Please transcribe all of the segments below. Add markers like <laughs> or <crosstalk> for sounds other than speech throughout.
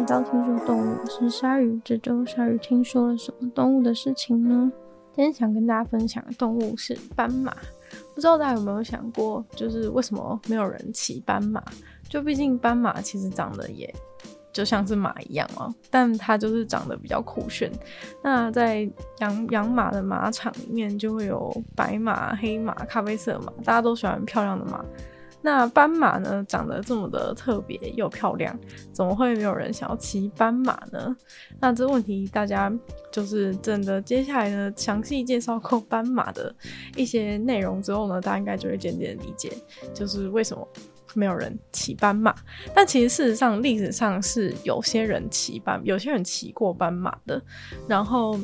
来到听说动物，是鲨鱼。这周鲨鱼听说了什么动物的事情呢？今天想跟大家分享的动物是斑马。不知道大家有没有想过，就是为什么没有人骑斑马？就毕竟斑马其实长得也就像是马一样哦，但它就是长得比较酷炫。那在养养马的马场里面，就会有白马、黑马、咖啡色马，大家都喜欢漂亮的马。那斑马呢，长得这么的特别又漂亮，怎么会没有人想要骑斑马呢？那这问题大家就是真的，接下来呢，详细介绍过斑马的一些内容之后呢，大家应该就会渐渐理解，就是为什么没有人骑斑马。但其实事实上，历史上是有些人骑斑，有些人骑过斑马的。然后，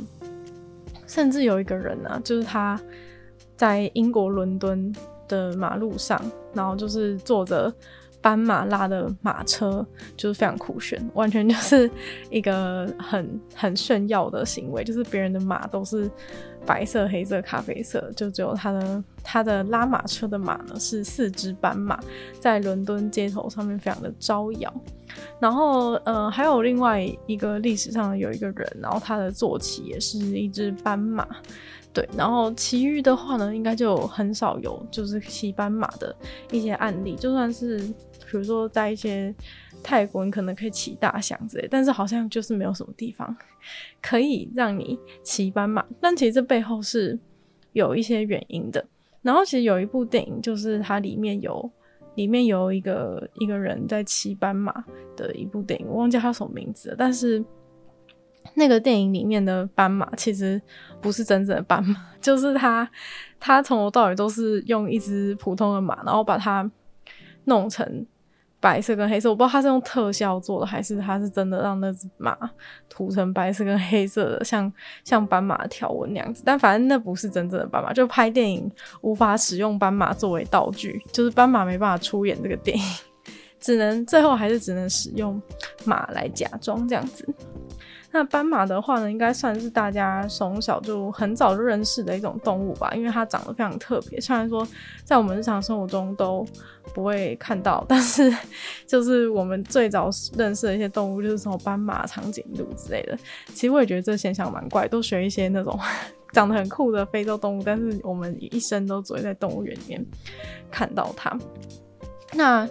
甚至有一个人呢、就是他在英国伦敦的马路上，然后就是坐着斑马拉的马车，就是非常酷炫，完全就是一个很很炫耀的行为。就是别人的马都是白色、黑色、咖啡色，就只有他的他的拉马车的马呢是四只斑马，在伦敦街头上面非常的招摇。然后，呃，还有另外一个历史上有一个人，然后他的坐骑也是一只斑马。对，然后其余的话呢，应该就很少有就是骑斑马的一些案例。就算是比如说在一些泰国，你可能可以骑大象之类，但是好像就是没有什么地方 <laughs> 可以让你骑斑马。但其实这背后是有一些原因的。然后其实有一部电影，就是它里面有里面有一个一个人在骑斑马的一部电影，我忘记他什么名字了，但是。那个电影里面的斑马其实不是真正的斑马，<laughs> 就是他，他从头到尾都是用一只普通的马，然后把它弄成白色跟黑色。我不知道他是用特效做的，还是他是真的让那只马涂成白色跟黑色的，像像斑马条纹那样子。但反正那不是真正的斑马，就拍电影无法使用斑马作为道具，就是斑马没办法出演这个电影，<laughs> 只能最后还是只能使用马来假装这样子。那斑马的话呢，应该算是大家从小就很早就认识的一种动物吧，因为它长得非常特别。虽然说在我们日常生活中都不会看到，但是 <laughs> 就是我们最早认识的一些动物，就是什么斑马、长颈鹿之类的。其实我也觉得这现象蛮怪，都学一些那种 <laughs> 长得很酷的非洲动物，但是我们一生都只会在动物园里面看到它。那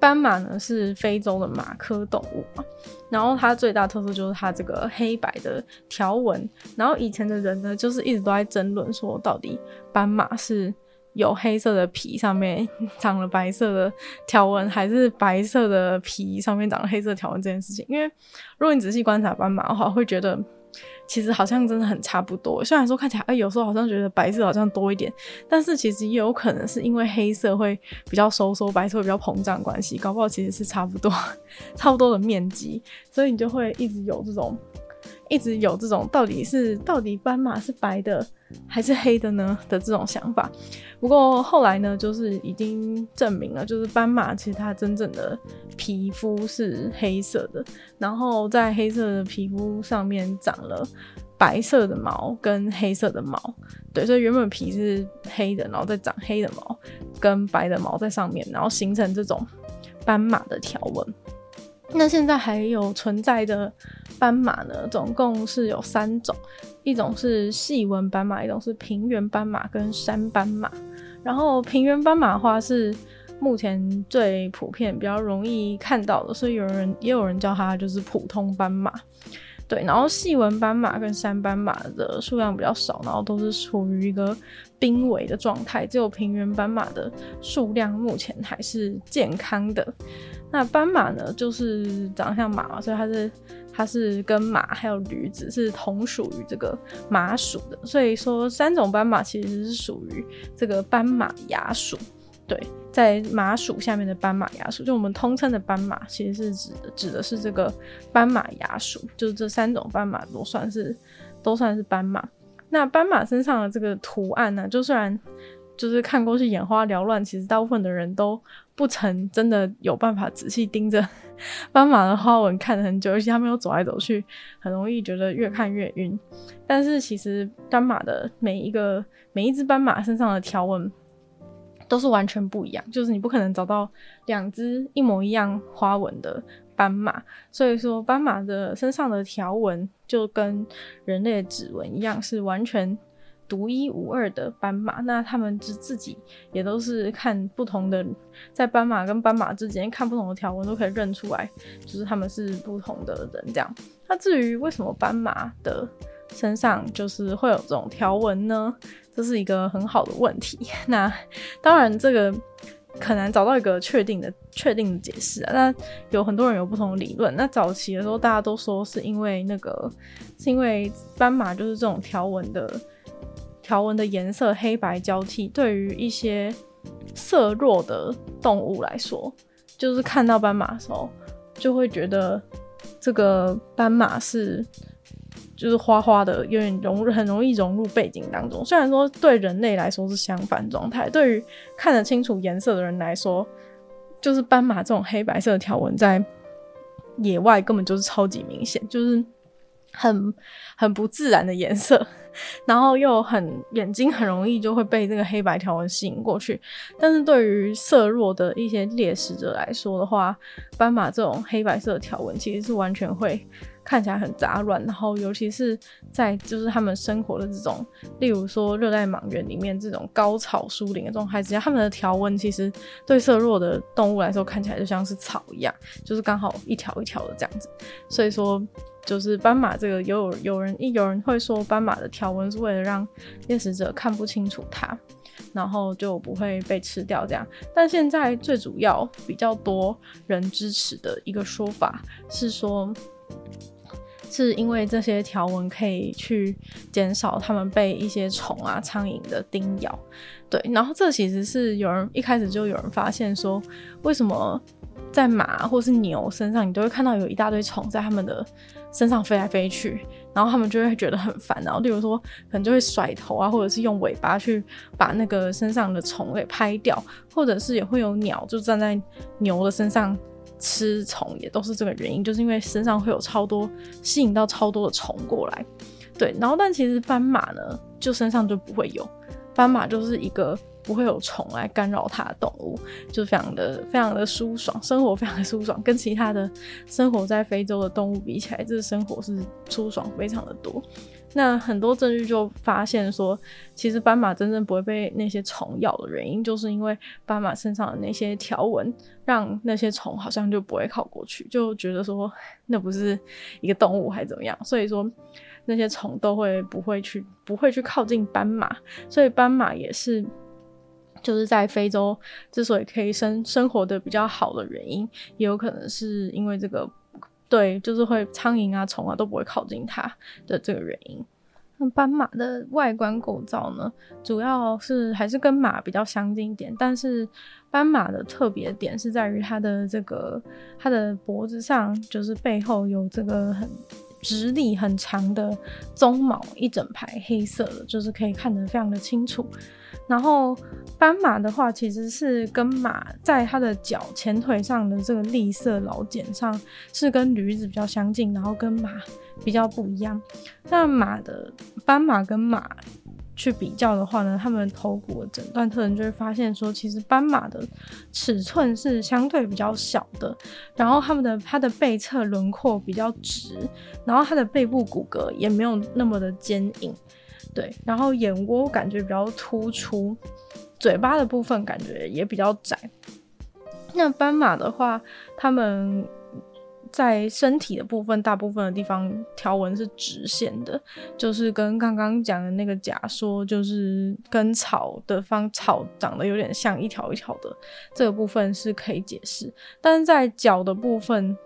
斑马呢，是非洲的马科动物嘛，然后它最大特色就是它这个黑白的条纹。然后以前的人呢，就是一直都在争论说，到底斑马是有黑色的皮上面长了白色的条纹，还是白色的皮上面长了黑色条纹这件事情。因为如果你仔细观察斑马的话，会觉得。其实好像真的很差不多，虽然说看起来，哎、有时候好像觉得白色好像多一点，但是其实也有可能是因为黑色会比较收缩，白色会比较膨胀关系，搞不好其实是差不多，<laughs> 差不多的面积，所以你就会一直有这种。一直有这种到底是到底斑马是白的还是黑的呢？的这种想法，不过后来呢，就是已经证明了，就是斑马其实它真正的皮肤是黑色的，然后在黑色的皮肤上面长了白色的毛跟黑色的毛，对，所以原本皮是黑的，然后再长黑的毛跟白的毛在上面，然后形成这种斑马的条纹。那现在还有存在的斑马呢，总共是有三种，一种是细纹斑马，一种是平原斑马跟山斑马。然后平原斑马的话是目前最普遍、比较容易看到的，所以有人也有人叫它就是普通斑马。对，然后细纹斑马跟山斑马的数量比较少，然后都是处于一个濒危的状态。只有平原斑马的数量目前还是健康的。那斑马呢，就是长得像马嘛，所以它是它是跟马还有驴子是同属于这个马属的。所以说，三种斑马其实是属于这个斑马亚属。对，在马属下面的斑马亚属，就我们通称的斑马，其实是指指的是这个斑马亚属，就是这三种斑马都算是都算是斑马。那斑马身上的这个图案呢，就虽然就是看过去眼花缭乱，其实大部分的人都不曾真的有办法仔细盯着斑马的花纹看了很久，而且他们又走来走去，很容易觉得越看越晕。但是其实斑马的每一个每一只斑马身上的条纹。都是完全不一样，就是你不可能找到两只一模一样花纹的斑马，所以说斑马的身上的条纹就跟人类的指纹一样，是完全独一无二的斑马。那他们自自己也都是看不同的，在斑马跟斑马之间看不同的条纹都可以认出来，就是他们是不同的人这样。那至于为什么斑马的身上就是会有这种条纹呢？这是一个很好的问题。那当然这个。很难找到一个确定的、确定的解释啊。那有很多人有不同的理论。那早期的时候，大家都说是因为那个，是因为斑马就是这种条纹的条纹的颜色黑白交替，对于一些色弱的动物来说，就是看到斑马的时候，就会觉得这个斑马是。就是花花的，有点融入，很容易融入背景当中。虽然说对人类来说是相反状态，对于看得清楚颜色的人来说，就是斑马这种黑白色的条纹在野外根本就是超级明显，就是很很不自然的颜色，然后又很眼睛很容易就会被这个黑白条纹吸引过去。但是对于色弱的一些猎食者来说的话，斑马这种黑白色的条纹其实是完全会。看起来很杂乱，然后尤其是在就是他们生活的这种，例如说热带莽原里面这种高草疏林的这种海子，他们的条纹其实对色弱的动物来说看起来就像是草一样，就是刚好一条一条的这样子。所以说，就是斑马这个有有人一有人会说斑马的条纹是为了让猎食者看不清楚它，然后就不会被吃掉这样。但现在最主要比较多人支持的一个说法是说。是因为这些条纹可以去减少它们被一些虫啊、苍蝇的叮咬，对。然后这其实是有人一开始就有人发现说，为什么在马或是牛身上，你都会看到有一大堆虫在它们的身上飞来飞去，然后他们就会觉得很烦。然后例如说，可能就会甩头啊，或者是用尾巴去把那个身上的虫给拍掉，或者是也会有鸟就站在牛的身上。吃虫也都是这个原因，就是因为身上会有超多吸引到超多的虫过来，对。然后但其实斑马呢，就身上就不会有，斑马就是一个不会有虫来干扰它的动物，就非常的非常的舒爽，生活非常的舒爽，跟其他的生活在非洲的动物比起来，这生活是舒爽非常的多。那很多证据就发现说，其实斑马真正不会被那些虫咬的原因，就是因为斑马身上的那些条纹，让那些虫好像就不会靠过去，就觉得说 <laughs> 那不是一个动物还怎么样，所以说那些虫都会不会去不会去靠近斑马，所以斑马也是就是在非洲之所以可以生生活的比较好的原因，也有可能是因为这个。对，就是会苍蝇啊、虫啊都不会靠近它的这个原因。那斑马的外观构造呢，主要是还是跟马比较相近一点，但是斑马的特别点是在于它的这个它的脖子上，就是背后有这个很直立很长的鬃毛，一整排黑色的，就是可以看得非常的清楚。然后斑马的话，其实是跟马在它的脚前腿上的这个栗色老茧上是跟驴子比较相近，然后跟马比较不一样。那马的斑马跟马去比较的话呢，他们头骨的诊断特征就会发现说，其实斑马的尺寸是相对比较小的，然后他们的它的背侧轮廓比较直，然后它的背部骨骼也没有那么的坚硬。对，然后眼窝感觉比较突出，嘴巴的部分感觉也比较窄。那斑马的话，它们在身体的部分，大部分的地方条纹是直线的，就是跟刚刚讲的那个假说，就是跟草的方草长得有点像一条一条的，这个部分是可以解释。但是在脚的部分，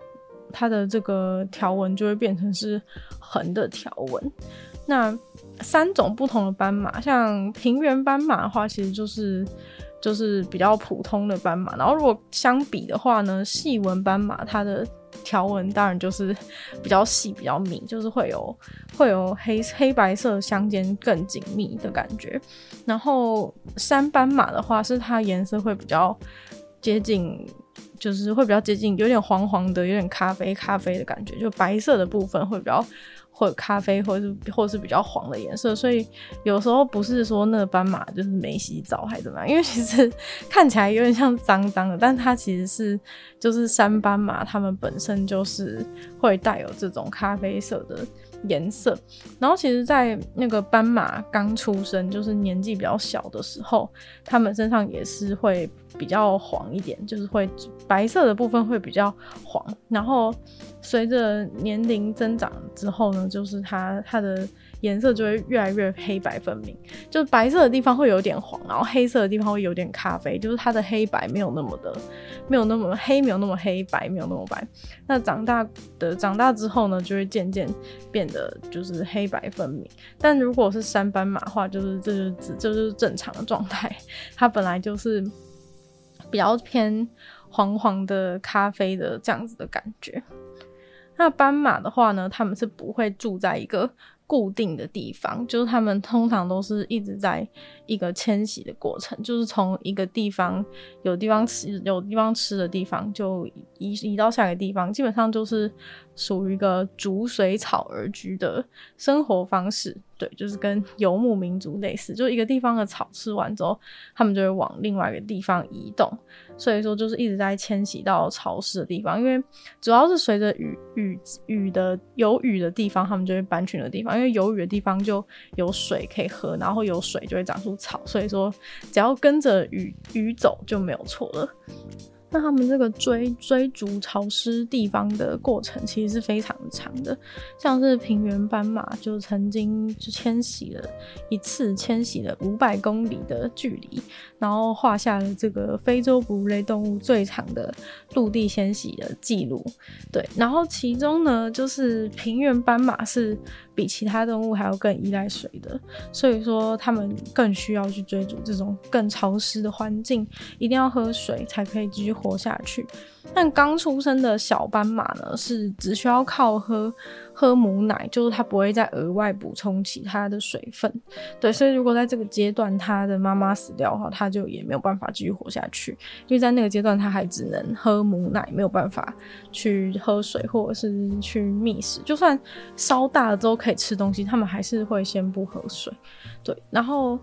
它的这个条纹就会变成是横的条纹。那三种不同的斑马，像平原斑马的话，其实就是就是比较普通的斑马。然后如果相比的话呢，细纹斑马它的条纹当然就是比较细、比较密，就是会有会有黑黑白色相间更紧密的感觉。然后三斑马的话，是它颜色会比较接近就是会比较接近，有点黄黄的，有点咖啡咖啡的感觉，就白色的部分会比较。或咖啡，或是或是比较黄的颜色，所以有时候不是说那斑马就是没洗澡还是怎么样，因为其实 <laughs> 看起来有点像脏脏的，但它其实是就是山斑马，它们本身就是会带有这种咖啡色的颜色。然后其实，在那个斑马刚出生，就是年纪比较小的时候，它们身上也是会比较黄一点，就是会白色的部分会比较黄，然后。随着年龄增长之后呢，就是它它的颜色就会越来越黑白分明，就是白色的地方会有点黄，然后黑色的地方会有点咖啡，就是它的黑白没有那么的，没有那么黑，没有那么黑白，没有那么白。那长大的长大之后呢，就会渐渐变得就是黑白分明。但如果是山斑马的话，就是这就是这就是正常的状态，它本来就是比较偏黄黄的咖啡的这样子的感觉。那斑马的话呢，他们是不会住在一个固定的地方，就是他们通常都是一直在一个迁徙的过程，就是从一个地方有地方吃有地方吃的地方，就移移到下一个地方，基本上就是属于一个逐水草而居的生活方式。对，就是跟游牧民族类似，就一个地方的草吃完之后，他们就会往另外一个地方移动。所以说，就是一直在迁徙到潮湿的地方，因为主要是随着雨雨雨的有雨的地方，他们就会搬去那个地方，因为有雨的地方就有水可以喝，然后有水就会长出草，所以说只要跟着雨雨走就没有错了。那他们这个追追逐潮湿地方的过程其实是非常长的，像是平原斑马就曾经就迁徙了一次，迁徙了五百公里的距离，然后画下了这个非洲哺乳类动物最长的陆地迁徙的记录。对，然后其中呢，就是平原斑马是。比其他动物还要更依赖水的，所以说他们更需要去追逐这种更潮湿的环境，一定要喝水才可以继续活下去。但刚出生的小斑马呢，是只需要靠喝喝母奶，就是它不会再额外补充其他的水分。对，所以如果在这个阶段它的妈妈死掉的话，它就也没有办法继续活下去，因为在那个阶段它还只能喝母奶，没有办法去喝水或者是去觅食。就算稍大了之后可以吃东西，它们还是会先不喝水。对，然后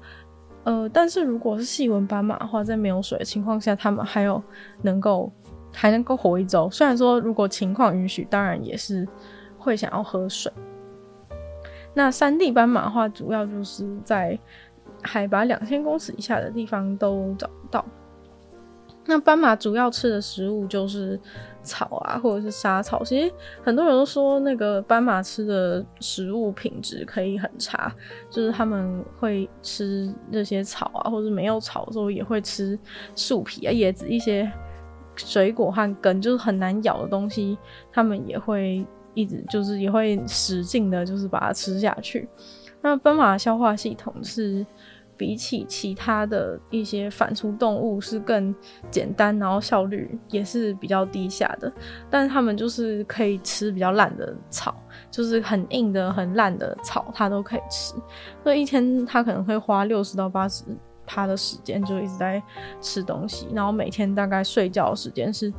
呃，但是如果是细纹斑马的话，在没有水的情况下，它们还有能够。还能够活一周，虽然说如果情况允许，当然也是会想要喝水。那山地斑马的话，主要就是在海拔两千公尺以下的地方都找不到。那斑马主要吃的食物就是草啊，或者是沙草。其实很多人都说，那个斑马吃的食物品质可以很差，就是他们会吃这些草啊，或者没有草的时候也会吃树皮啊、叶子一些。水果和根就是很难咬的东西，他们也会一直就是也会使劲的，就是把它吃下去。那斑马消化系统是比起其他的一些反刍动物是更简单，然后效率也是比较低下的。但是他们就是可以吃比较烂的草，就是很硬的、很烂的草，它都可以吃。所以一天它可能会花六十到八十。趴的时间就一直在吃东西，然后每天大概睡觉的时间是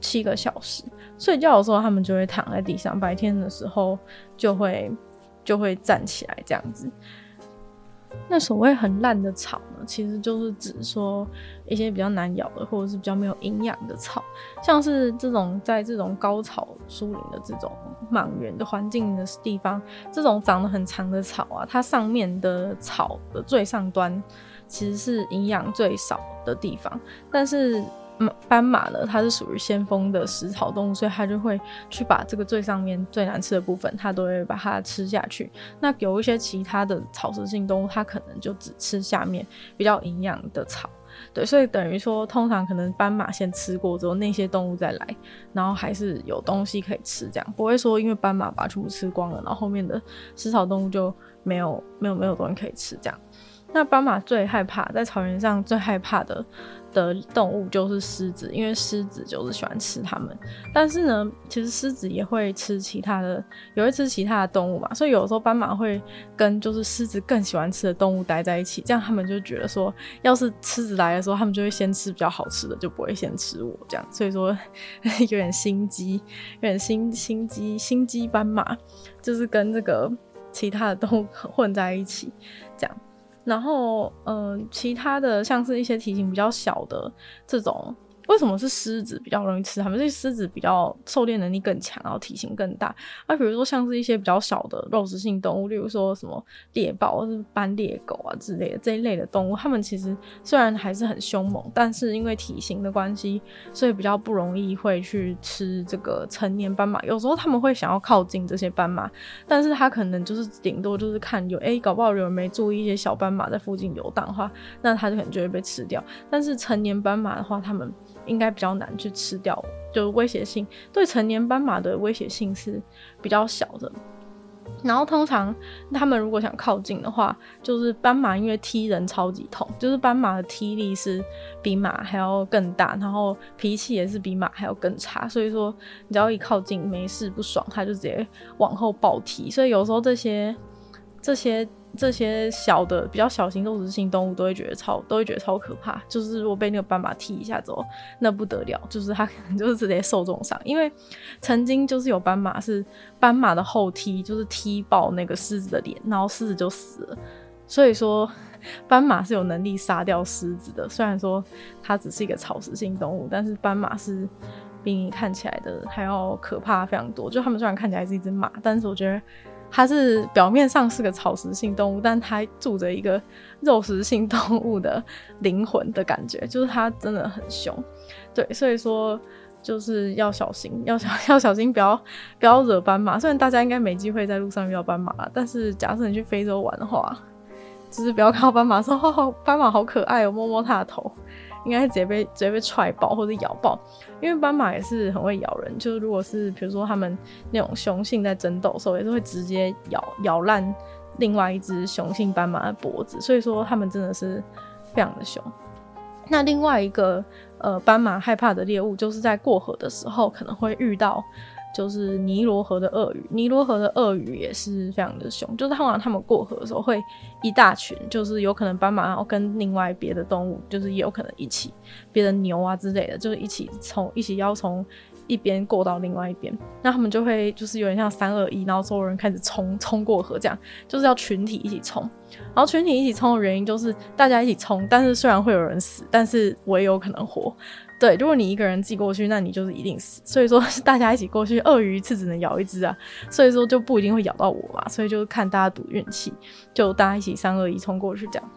七个小时。睡觉的时候，他们就会躺在地上；白天的时候，就会就会站起来这样子。那所谓很烂的草呢，其实就是指说一些比较难咬的，或者是比较没有营养的草，像是这种在这种高草疏林的这种莽原的环境的地方，这种长得很长的草啊，它上面的草的最上端。其实是营养最少的地方，但是斑马呢，它是属于先锋的食草动物，所以它就会去把这个最上面最难吃的部分，它都会把它吃下去。那有一些其他的草食性动物，它可能就只吃下面比较营养的草。对，所以等于说，通常可能斑马先吃过之后，那些动物再来，然后还是有东西可以吃，这样不会说因为斑马把全部吃光了，然后后面的食草动物就没有没有没有东西可以吃这样。那斑马最害怕在草原上最害怕的的动物就是狮子，因为狮子就是喜欢吃它们。但是呢，其实狮子也会吃其他的，也会吃其他的动物嘛。所以有时候斑马会跟就是狮子更喜欢吃的动物待在一起，这样他们就觉得说，要是狮子来的时候，他们就会先吃比较好吃的，就不会先吃我这样。所以说有点心机，有点心心机，心机斑马就是跟这个其他的动物混在一起这样。然后，嗯、呃，其他的像是一些体型比较小的这种。为什么是狮子比较容易吃它们？这狮子比较狩猎能力更强，然后体型更大。那、比如说像是一些比较小的肉食性动物，例如说什么猎豹或是斑鬣狗啊之类的这一类的动物，它们其实虽然还是很凶猛，但是因为体型的关系，所以比较不容易会去吃这个成年斑马。有时候他们会想要靠近这些斑马，但是它可能就是顶多就是看有哎、搞不好有人没注意一些小斑马在附近游荡的话，那它就可能就会被吃掉。但是成年斑马的话，它们应该比较难去吃掉，就是威胁性对成年斑马的威胁性是比较小的。然后通常他们如果想靠近的话，就是斑马因为踢人超级痛，就是斑马的踢力是比马还要更大，然后脾气也是比马还要更差。所以说，你只要一靠近没事不爽，它就直接往后暴踢。所以有时候这些这些。这些小的比较小型肉食性动物都会觉得超都会觉得超可怕，就是如果被那个斑马踢一下之后，那不得了，就是它可能就是直接受重伤。因为曾经就是有斑马是斑马的后踢，就是踢爆那个狮子的脸，然后狮子就死了。所以说 <laughs> 斑马是有能力杀掉狮子的，虽然说它只是一个草食性动物，但是斑马是比你看起来的还要可怕非常多。就它们虽然看起来是一只马，但是我觉得。它是表面上是个草食性动物，但它住着一个肉食性动物的灵魂的感觉，就是它真的很凶。对，所以说就是要小心，要 <laughs> 小要小心，不要不要惹斑马。虽然大家应该没机会在路上遇到斑马，但是假设你去非洲玩的话，就是不要看斑马说“哦，斑马好可爱哦”，摸摸它的头。应该是直接被直接被踹爆或者咬爆，因为斑马也是很会咬人。就是如果是比如说他们那种雄性在争斗的时候，也是会直接咬咬烂另外一只雄性斑马的脖子。所以说他们真的是非常的凶。那另外一个呃斑马害怕的猎物，就是在过河的时候可能会遇到。就是尼罗河的鳄鱼，尼罗河的鳄鱼也是非常的凶。就是通常他们过河的时候会一大群，就是有可能斑马然后跟另外别的动物，就是也有可能一起，别的牛啊之类的，就是一起从一起要从一边过到另外一边。那他们就会就是有点像三二一，然后所有人开始冲冲过河，这样就是要群体一起冲。然后群体一起冲的原因就是大家一起冲，但是虽然会有人死，但是我也有可能活。对，如果你一个人寄过去，那你就是一定死。所以说是大家一起过去，鳄鱼一次只能咬一只啊，所以说就不一定会咬到我嘛。所以就是看大家赌运气，就大家一起三二一冲过去这样，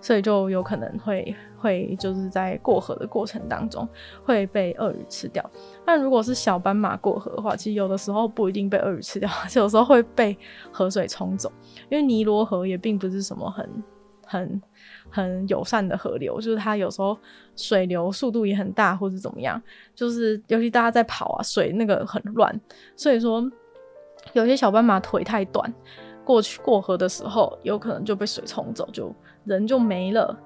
所以就有可能会会就是在过河的过程当中会被鳄鱼吃掉。但如果是小斑马过河的话，其实有的时候不一定被鳄鱼吃掉，<laughs> 有时候会被河水冲走，因为尼罗河也并不是什么很很。很友善的河流，就是它有时候水流速度也很大，或者怎么样，就是尤其大家在跑啊，水那个很乱，所以说有些小斑马腿太短，过去过河的时候有可能就被水冲走，就人就没了。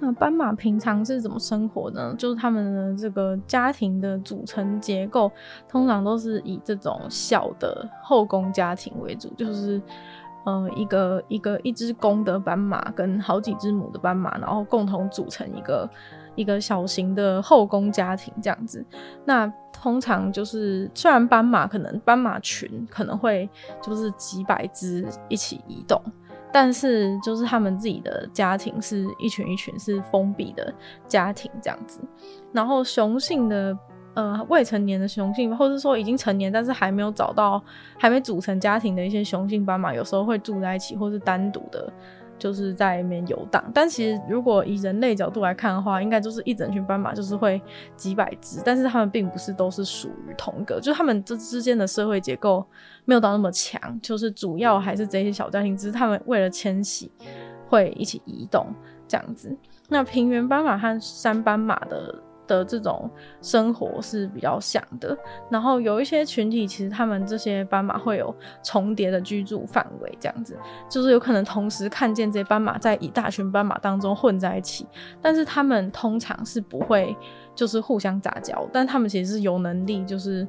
那斑马平常是怎么生活呢？就是他们的这个家庭的组成结构，通常都是以这种小的后宫家庭为主，就是。呃，一个一个一只公的斑马跟好几只母的斑马，然后共同组成一个一个小型的后宫家庭这样子。那通常就是，虽然斑马可能斑马群可能会就是几百只一起移动，但是就是他们自己的家庭是一群一群是封闭的家庭这样子。然后雄性的。呃，未成年的雄性，或者说已经成年但是还没有找到、还没组成家庭的一些雄性斑马，有时候会住在一起，或是单独的，就是在里面游荡。但其实，如果以人类角度来看的话，应该就是一整群斑马，就是会几百只，但是他们并不是都是属于同一个，就是他们这之间的社会结构没有到那么强，就是主要还是这些小家庭，只是他们为了迁徙会一起移动这样子。那平原斑马和山斑马的。的这种生活是比较像的，然后有一些群体，其实他们这些斑马会有重叠的居住范围，这样子就是有可能同时看见这些斑马在一大群斑马当中混在一起，但是他们通常是不会就是互相杂交，但他们其实是有能力就是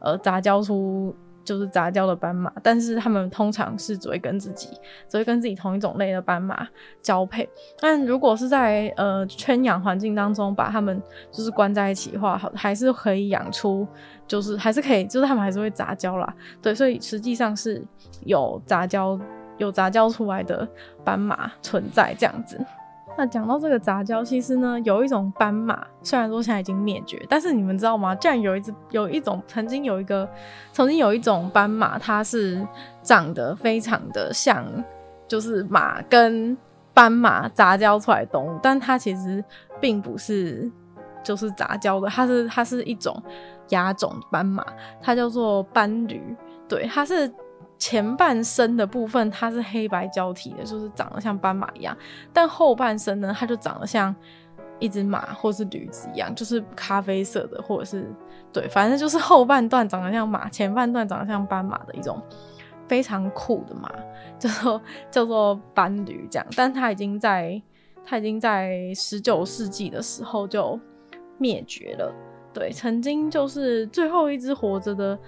呃杂交出。就是杂交的斑马，但是它们通常是只会跟自己，只会跟自己同一种类的斑马交配。但如果是在呃圈养环境当中把它们就是关在一起的话，好还是可以养出，就是还是可以，就是它们还是会杂交啦。对，所以实际上是有杂交，有杂交出来的斑马存在这样子。那讲到这个杂交，其实呢，有一种斑马，虽然说现在已经灭绝，但是你们知道吗？竟然有一只，有一种曾经有一个，曾经有一种斑马，它是长得非常的像，就是马跟斑马杂交出来的动物，但它其实并不是，就是杂交的，它是它是一种亚种斑马，它叫做斑驴，对，它是。前半身的部分它是黑白交替的，就是长得像斑马一样，但后半身呢，它就长得像一只马或是驴子一样，就是咖啡色的，或者是对，反正就是后半段长得像马，前半段长得像斑马的一种非常酷的马，叫做叫做斑驴这样，但它已经在它已经在十九世纪的时候就灭绝了，对，曾经就是最后一只活着的。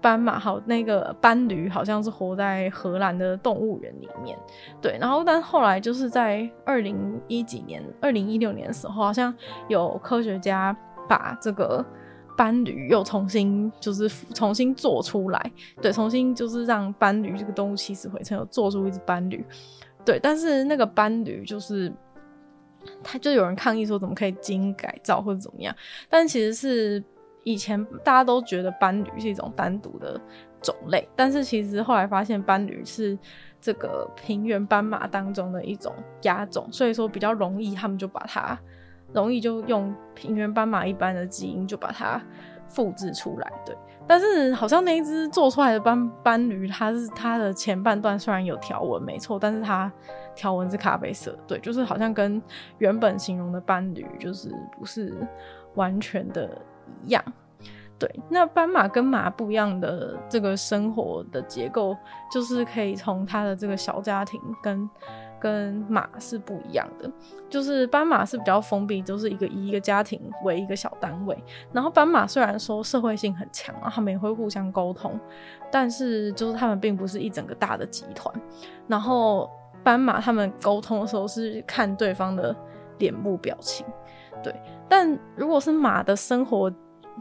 斑马好，那个斑驴好像是活在荷兰的动物园里面，对。然后，但后来就是在二零一几年，二零一六年的时候，好像有科学家把这个斑驴又重新就是重新做出来，对，重新就是让斑驴这个动物起死回生，有做出一只斑驴，对。但是那个斑驴就是，他就有人抗议说，怎么可以基因改造或者怎么样？但其实是。以前大家都觉得斑驴是一种单独的种类，但是其实后来发现斑驴是这个平原斑马当中的一种亚种，所以说比较容易，他们就把它容易就用平原斑马一般的基因就把它复制出来。对，但是好像那一只做出来的斑斑驴，它是它的前半段虽然有条纹没错，但是它条纹是咖啡色，对，就是好像跟原本形容的斑驴就是不是完全的。一样，对，那斑马跟马不一样的这个生活的结构，就是可以从它的这个小家庭跟跟马是不一样的，就是斑马是比较封闭，就是一个以一个家庭为一个小单位，然后斑马虽然说社会性很强，他们也会互相沟通，但是就是他们并不是一整个大的集团，然后斑马他们沟通的时候是看对方的脸部表情。对，但如果是马的生活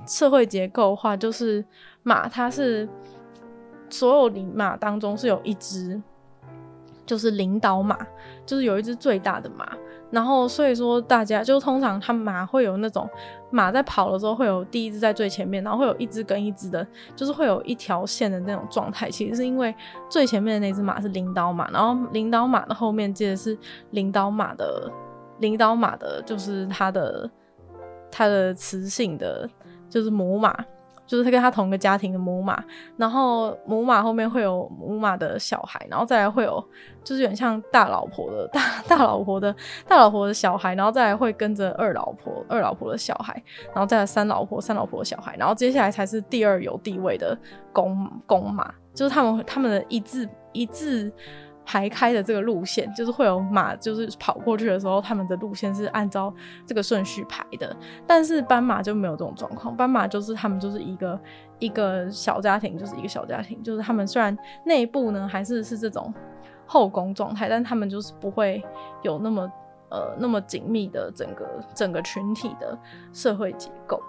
社会结构的话，就是马它是所有领马当中是有一只，就是领导马，就是有一只最大的马。然后所以说大家就通常他马会有那种马在跑的时候会有第一只在最前面，然后会有一只跟一只的，就是会有一条线的那种状态。其实是因为最前面的那只马是领导马，然后领导马的后面接的是领导马的。领导马的就是它的，它的雌性的，就是母马，就是它跟它同一个家庭的母马。然后母马后面会有母马的小孩，然后再来会有，就是有点像大老婆的大大老婆的大老婆的小孩，然后再来会跟着二老婆二老婆的小孩，然后再来三老婆三老婆的小孩，然后接下来才是第二有地位的公公马，就是他们他们的一字一字。排开的这个路线，就是会有马，就是跑过去的时候，他们的路线是按照这个顺序排的。但是斑马就没有这种状况，斑马就是他们就是一个一个小家庭，就是一个小家庭，就是他们虽然内部呢还是是这种后宫状态，但他们就是不会有那么呃那么紧密的整个整个群体的社会结构。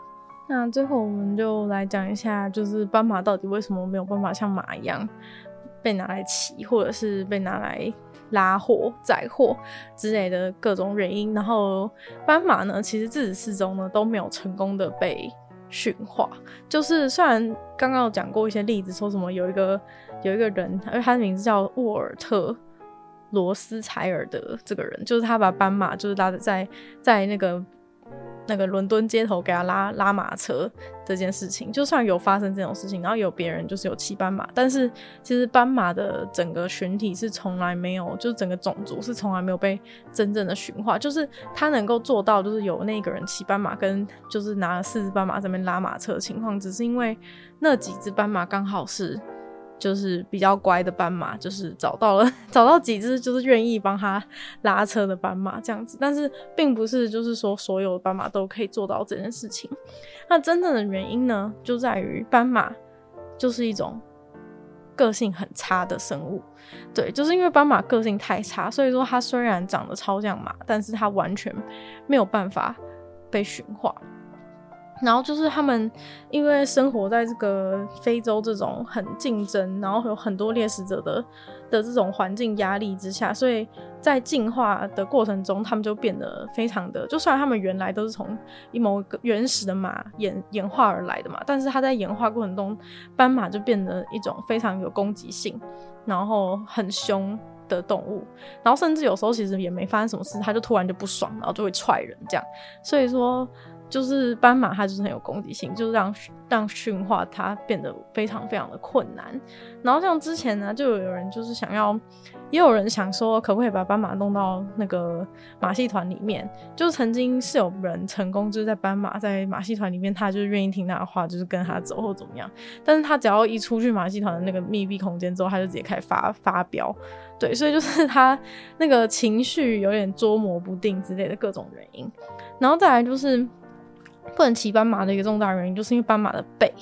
那最后我们就来讲一下，就是斑马到底为什么没有办法像马一样。被拿来骑，或者是被拿来拉货、载货之类的各种原因，然后斑马呢，其实自始至终呢都没有成功的被驯化。就是虽然刚刚有讲过一些例子，说什么有一个有一个人，而他的名字叫沃尔特罗斯柴尔德，这个人就是他把斑马就是拉在在那个。那个伦敦街头给他拉拉马车这件事情，就算有发生这种事情，然后有别人就是有骑斑马，但是其实斑马的整个群体是从来没有，就是整个种族是从来没有被真正的驯化，就是他能够做到，就是有那个人骑斑马跟就是拿了四只斑马在那边拉马车的情况，只是因为那几只斑马刚好是。就是比较乖的斑马，就是找到了 <laughs> 找到几只就是愿意帮他拉车的斑马这样子，但是并不是就是说所有的斑马都可以做到这件事情。那真正的原因呢，就在于斑马就是一种个性很差的生物，对，就是因为斑马个性太差，所以说它虽然长得超像马，但是它完全没有办法被驯化。然后就是他们，因为生活在这个非洲这种很竞争，然后有很多猎食者的的这种环境压力之下，所以在进化的过程中，他们就变得非常的。就算他们原来都是从一某个原始的马演演化而来的嘛，但是它在演化过程中，斑马就变得一种非常有攻击性，然后很凶的动物。然后甚至有时候其实也没发生什么事，它就突然就不爽，然后就会踹人这样。所以说。就是斑马，它就是很有攻击性，就是让让驯化它变得非常非常的困难。然后像之前呢，就有人就是想要，也有人想说，可不可以把斑马弄到那个马戏团里面？就曾经是有人成功，就是在斑马在马戏团里面，他就愿意听他的话，就是跟他走或怎么样。但是他只要一出去马戏团的那个密闭空间之后，他就直接开始发发飙，对，所以就是他那个情绪有点捉摸不定之类的各种原因。然后再来就是。不能骑斑马的一个重大原因，就是因为斑马的背。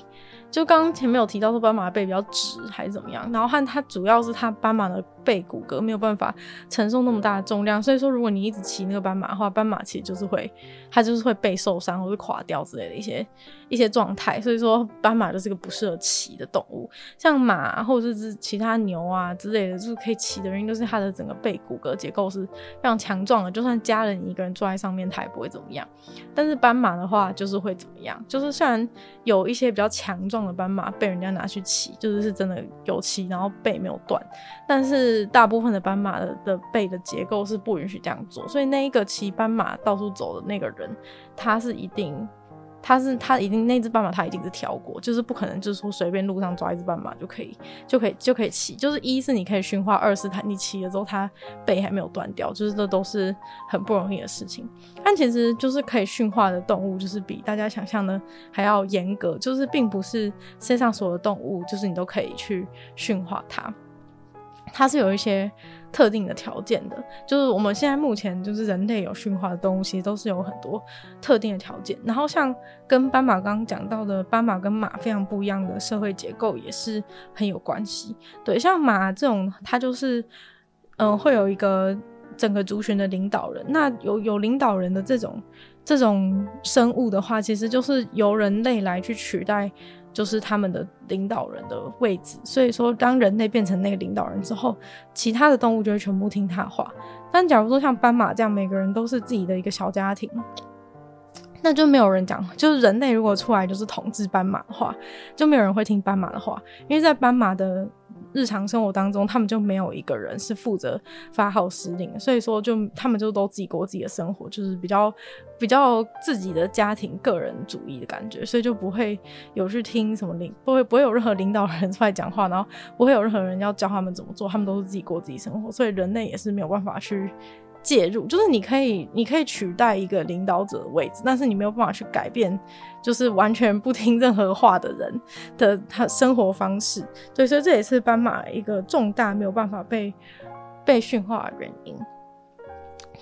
就刚刚前面有提到说斑马的背比较直还是怎么样，然后和它主要是它斑马的背骨骼没有办法承受那么大的重量，所以说如果你一直骑那个斑马的话，斑马其实就是会它就是会背受伤或者垮掉之类的一些一些状态，所以说斑马就是个不适合骑的动物。像马或者是其他牛啊之类的，就是可以骑的原因，就是它的整个背骨骼结构是非常强壮的，就算家人一个人坐在上面，它也不会怎么样。但是斑马的话，就是会怎么样？就是虽然有一些比较强壮。的斑马被人家拿去骑，就是是真的有骑，然后背没有断。但是大部分的斑马的的背的结构是不允许这样做，所以那一个骑斑马到处走的那个人，他是一定。他是他一定那只斑马，他一定是挑过，就是不可能就是说随便路上抓一只斑马就可以就可以就可以骑，就是一是你可以驯化，二是他你骑了之后它背还没有断掉，就是这都是很不容易的事情。但其实就是可以驯化的动物，就是比大家想象的还要严格，就是并不是世界上所有的动物就是你都可以去驯化它，它是有一些。特定的条件的，就是我们现在目前就是人类有驯化的动物，其实都是有很多特定的条件。然后像跟斑马刚刚讲到的，斑马跟马非常不一样的社会结构也是很有关系。对，像马这种，它就是嗯、会有一个整个族群的领导人。那有有领导人的这种这种生物的话，其实就是由人类来去取代。就是他们的领导人的位置，所以说当人类变成那个领导人之后，其他的动物就会全部听他话。但假如说像斑马这样，每个人都是自己的一个小家庭，那就没有人讲。就是人类如果出来就是统治斑马的话，就没有人会听斑马的话，因为在斑马的。日常生活当中，他们就没有一个人是负责发号施令，所以说就他们就都自己过自己的生活，就是比较比较自己的家庭个人主义的感觉，所以就不会有去听什么领，不会不会有任何领导人 <laughs> 出来讲话，然后不会有任何人要教他们怎么做，他们都是自己过自己生活，所以人类也是没有办法去。介入，就是你可以，你可以取代一个领导者的位置，但是你没有办法去改变，就是完全不听任何话的人的他生活方式。对，所以这也是斑马一个重大没有办法被被驯化的原因。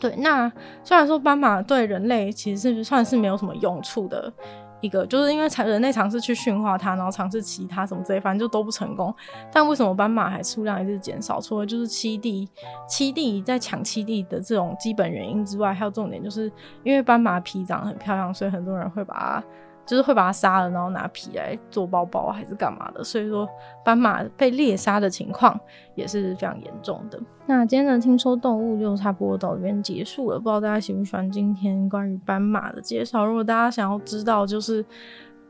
对，那虽然说斑马对人类其实是算是没有什么用处的。一个就是因为尝人类尝试去驯化它，然后尝试其他什么之类，反正就都不成功。但为什么斑马还数量一直减少？除了就是栖地，栖地在抢栖地的这种基本原因之外，还有重点就是因为斑马皮长得很漂亮，所以很多人会把它。就是会把它杀了，然后拿皮来做包包还是干嘛的，所以说斑马被猎杀的情况也是非常严重的。那今天的听说动物就差不多到这边结束了，不知道大家喜不喜欢今天关于斑马的介绍。如果大家想要知道就是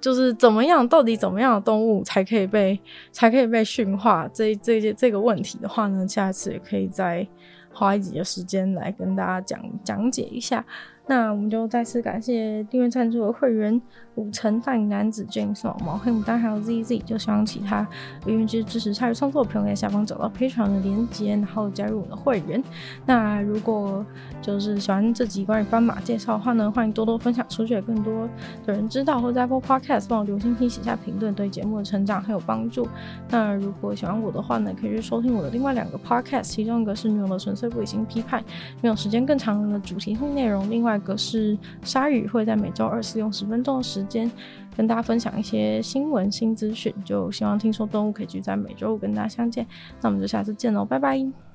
就是怎么样，到底怎么样的动物才可以被才可以被驯化这这些这个问题的话呢，下次也可以再花一集的时间来跟大家讲讲解一下。那我们就再次感谢订阅赞助的会员五层大男子 James 毛毛黑牡丹还有 ZZ，就希望其他愿意支支持参与创作的朋友在下方找到赔偿的连接，然后加入我们的会员。那如果就是喜欢这集关于斑马介绍的话呢，欢迎多多分享出去，更多的人知道，或在播 Podcast 帮我留心听、写下评论，对节目的成长很有帮助。那如果喜欢我的话呢，可以去收听我的另外两个 Podcast，其中一个是女友的纯粹不理性批判，没有时间更长的主题性内容，另外。那个是鲨鱼会在每周二使用十分钟的时间跟大家分享一些新闻新资讯，就希望听说动物可以聚在每周五跟大家相见，那我们就下次见喽，拜拜。